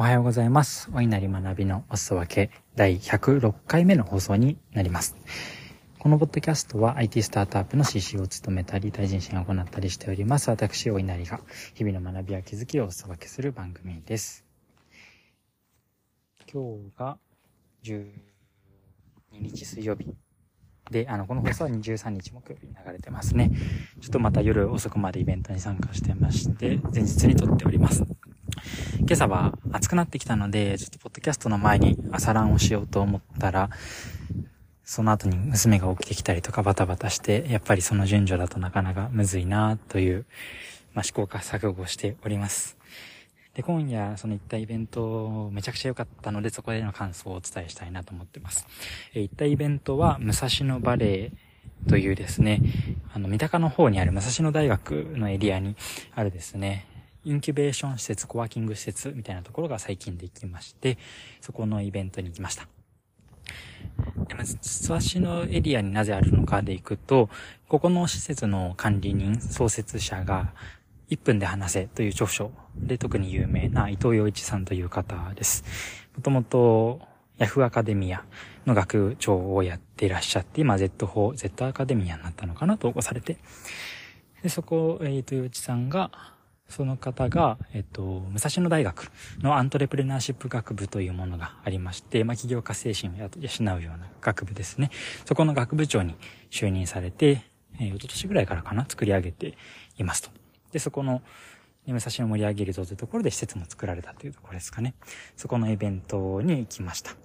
おはようございます。お稲荷学びのおすそ分け第106回目の放送になります。このポッドキャストは IT スタートアップの CC を務めたり、大臣審を行ったりしております。私、お稲荷が日々の学びや気づきをおすそ分けする番組です。今日が12日水曜日で、あの、この放送は23日木曜日に流れてますね。ちょっとまた夜遅くまでイベントに参加してまして、前日に撮っております。今朝は暑くなってきたので、ちょっとポッドキャストの前に朝ランをしようと思ったら、その後に娘が起きてきたりとかバタバタして、やっぱりその順序だとなかなかむずいなという、まあ、試行錯誤しております。で、今夜その行ったイベントめちゃくちゃ良かったので、そこでの感想をお伝えしたいなと思ってます。え行ったイベントは、武蔵野バレーというですね、あの、三鷹の方にある武蔵野大学のエリアにあるですね、インキュベーション施設、コワーキング施設みたいなところが最近できまして、そこのイベントに行きました。で、まず、津のエリアになぜあるのかで行くと、ここの施設の管理人、創設者が、1分で話せという著書で特に有名な伊藤洋一さんという方です。もともと、ヤフーアカデミアの学長をやっていらっしゃって、今 Z4、Z アカデミアになったのかな、投稿されて。で、そこ、伊藤羊一さんが、その方が、えっと、武蔵野大学のアントレプレナーシップ学部というものがありまして、まあ、起業家精神を養うような学部ですね。そこの学部長に就任されて、えー、一昨年ぐらいからかな、作り上げていますと。で、そこの、武蔵野盛り上げるぞというところで施設も作られたというところですかね。そこのイベントに行きました。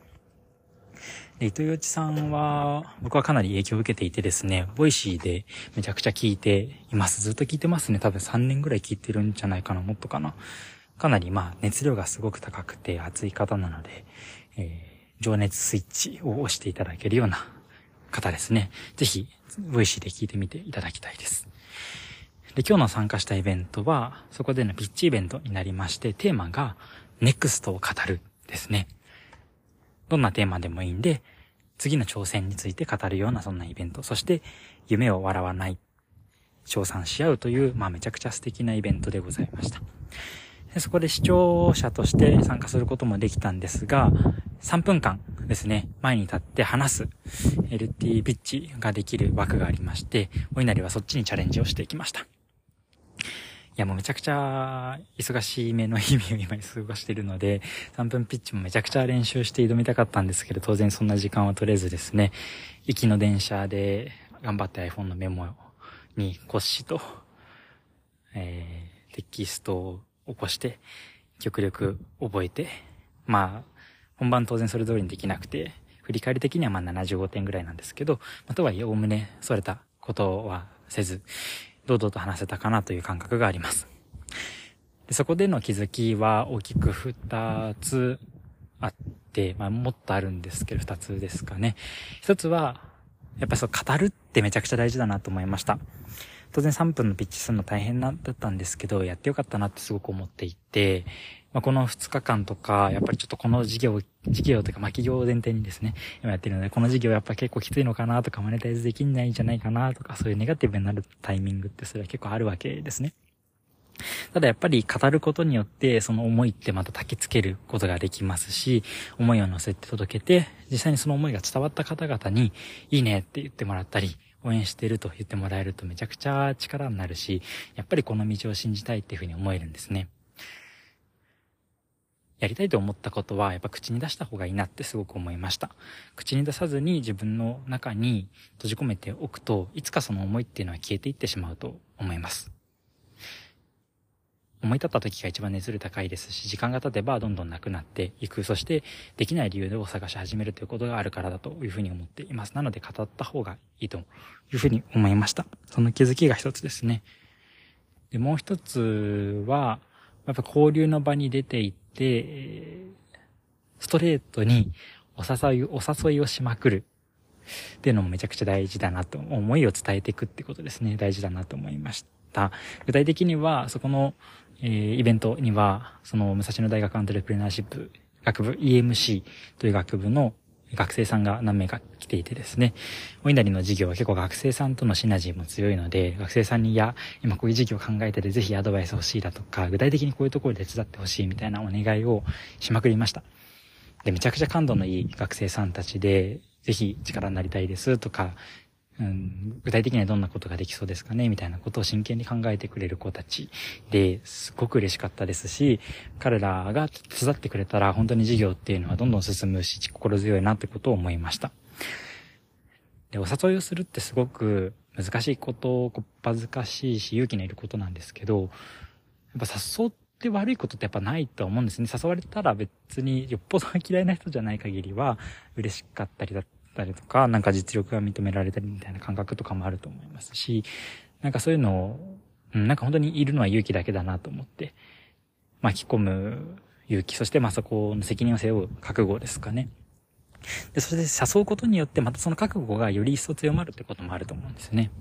で、伊藤羊一さんは、僕はかなり影響を受けていてですね、 Voicy でめちゃくちゃ聞いています。ずっと聞いてますね。多分3年ぐらい聞いてるんじゃないかな、もっとかな。かなりまあ、熱量がすごく高くて熱い方なので、えー、情熱スイッチを押していただけるような方ですね。ぜひ、 Voicy で聞いてみていただきたいです。で、今日の参加したイベントは、そこでのピッチイベントになりまして、テーマが、ネクストを語るですね。どんなテーマでもいいんで、次の挑戦について語るようなそんなイベント。そして、夢を笑わない、称賛し合うという、まあめちゃくちゃ素敵なイベントでございました。でそこで視聴者として参加することもできたんですが、3分間ですね、前に立って話す LT ビッチができる枠がありまして、お稲荷はそっちにチャレンジをしていきました。いやもうめちゃくちゃ忙しい目の日々を今に過ごしているので、3分ピッチもめちゃくちゃ練習して挑みたかったんですけど、当然そんな時間は取れずですね、行きの電車で頑張って iPhone のメモに骨子と、えー、テキストを起こして、極力覚えて、まあ、本番当然それ通りにできなくて、振り返り的にはまあ75点ぐらいなんですけど、まあ、とはいえ、おおむね、それたことはせず、堂々と話せたかなという感覚があります。でそこでの気づきは大きく二つあって、まあもっとあるんですけど、二つですかね。一つは、やっぱそう語るってめちゃくちゃ大事だなと思いました。当然3分のピッチするの大変だったんですけど、やってよかったなってすごく思っていて、まあ、この2日間とか、やっぱりちょっとこの事業、事業というか、ま、企業を前提にですね、今やってるので、この事業やっぱ結構きついのかなとか、マネタイズできないんじゃないかなとか、そういうネガティブになるタイミングってそれは結構あるわけですね。ただやっぱり語ることによって、その思いってまた焚きつけることができますし、思いを乗せて届けて、実際にその思いが伝わった方々に、いいねって言ってもらったり、応援してると言ってもらえるとめちゃくちゃ力になるし、やっぱりこの道を信じたいっていうふうに思えるんですね。やりたいと思ったことはやっぱ口に出した方がいいなってすごく思いました。口に出さずに自分の中に閉じ込めておくと、いつかその思いっていうのは消えていってしまうと思います。思い立った時が一番熱量高いですし、時間が経てばどんどんなくなっていく。そして、できない理由でを探し始めるということがあるからだというふうに思っています。なので、語った方がいいというふうに思いました。その気づきが一つですね。で、もう一つは、やっぱ交流の場に出ていって、ストレートにお誘い、お誘いをしまくるっていうのもめちゃくちゃ大事だなと、思いを伝えていくってことですね。大事だなと思いました。具体的には、そこの、えー、イベントには、その、武蔵野大学アントレプレナーシップ学部 EMC という学部の学生さんが何名か来ていてですね、お稲荷の授業は結構学生さんとのシナジーも強いので、学生さんに、いや、今こういう授業考えててぜひアドバイス欲しいだとか、具体的にこういうところで手伝ってほしいみたいなお願いをしまくりました。で、めちゃくちゃ感度のいい学生さんたちで、ぜひ力になりたいですとか、うん、具体的にはどんなことができそうですかねみたいなことを真剣に考えてくれる子たちですごく嬉しかったですし、彼らが手伝ってくれたら本当に授業っていうのはどんどん進むし、心強いなってことを思いました。で、お誘いをするってすごく難しいこと、こっぱずかしいし勇気のいることなんですけど、やっぱ誘って悪いことってやっぱないと思うんですね。誘われたら別によっぽど嫌いな人じゃない限りは嬉しかったりだったたりとか、なんか実力が認められたりみたいな感覚とかもあると思いますし、なんかそういうのを、うん、なんか本当にいるのは勇気だけだなと思って、巻き込む勇気、そしてまあそこの責任を背負う覚悟ですかね。で、それで誘うことによってまたその覚悟がより一層強まるってこともあると思うんですね。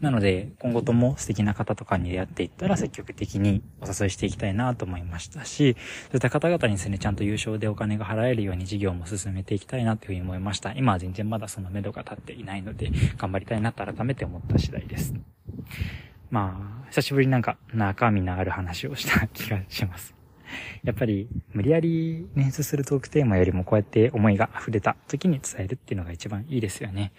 なので、今後とも素敵な方とかに出会っていったら積極的にお誘いしていきたいなと思いましたし、そういった方々にですね、ちゃんと優勝でお金が払えるように事業も進めていきたいなというふうに思いました。今は全然まだその目処が立っていないので、頑張りたいなと改めて思った次第です。まあ、久しぶりになんか中身のある話をした気がします。やっぱり無理やり捻出するトークテーマよりもこうやって思いが溢れた時に伝えるっていうのが一番いいですよね。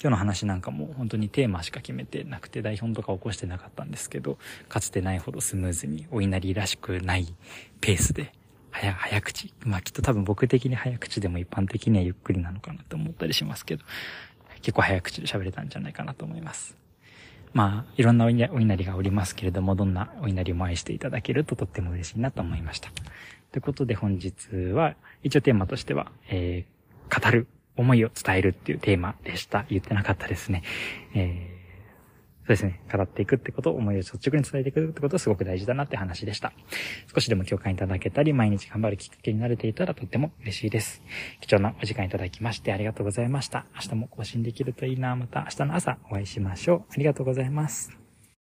今日の話なんかも本当にテーマしか決めてなくて台本とか起こしてなかったんですけど、かつてないほどスムーズにお稲荷らしくないペースで早、早口。まあきっと多分僕的に早口でも一般的にはゆっくりなのかなと思ったりしますけど、結構早口で喋れたんじゃないかなと思います。まあ、いろんなお稲荷がおりますけれども、どんなお稲荷も愛していただけるととっても嬉しいなと思いました。ということで本日は、一応テーマとしては、えー、語る、思いを伝えるっていうテーマでした。言ってなかったですね。えーそうですね。語っていくってことを、思いを率直に伝えていくってことはすごく大事だなって話でした。少しでも共感いただけたり、毎日頑張るきっかけになれていたらとっても嬉しいです。貴重なお時間いただきましてありがとうございました。明日も更新できるといいな。また明日の朝お会いしましょう。ありがとうございます。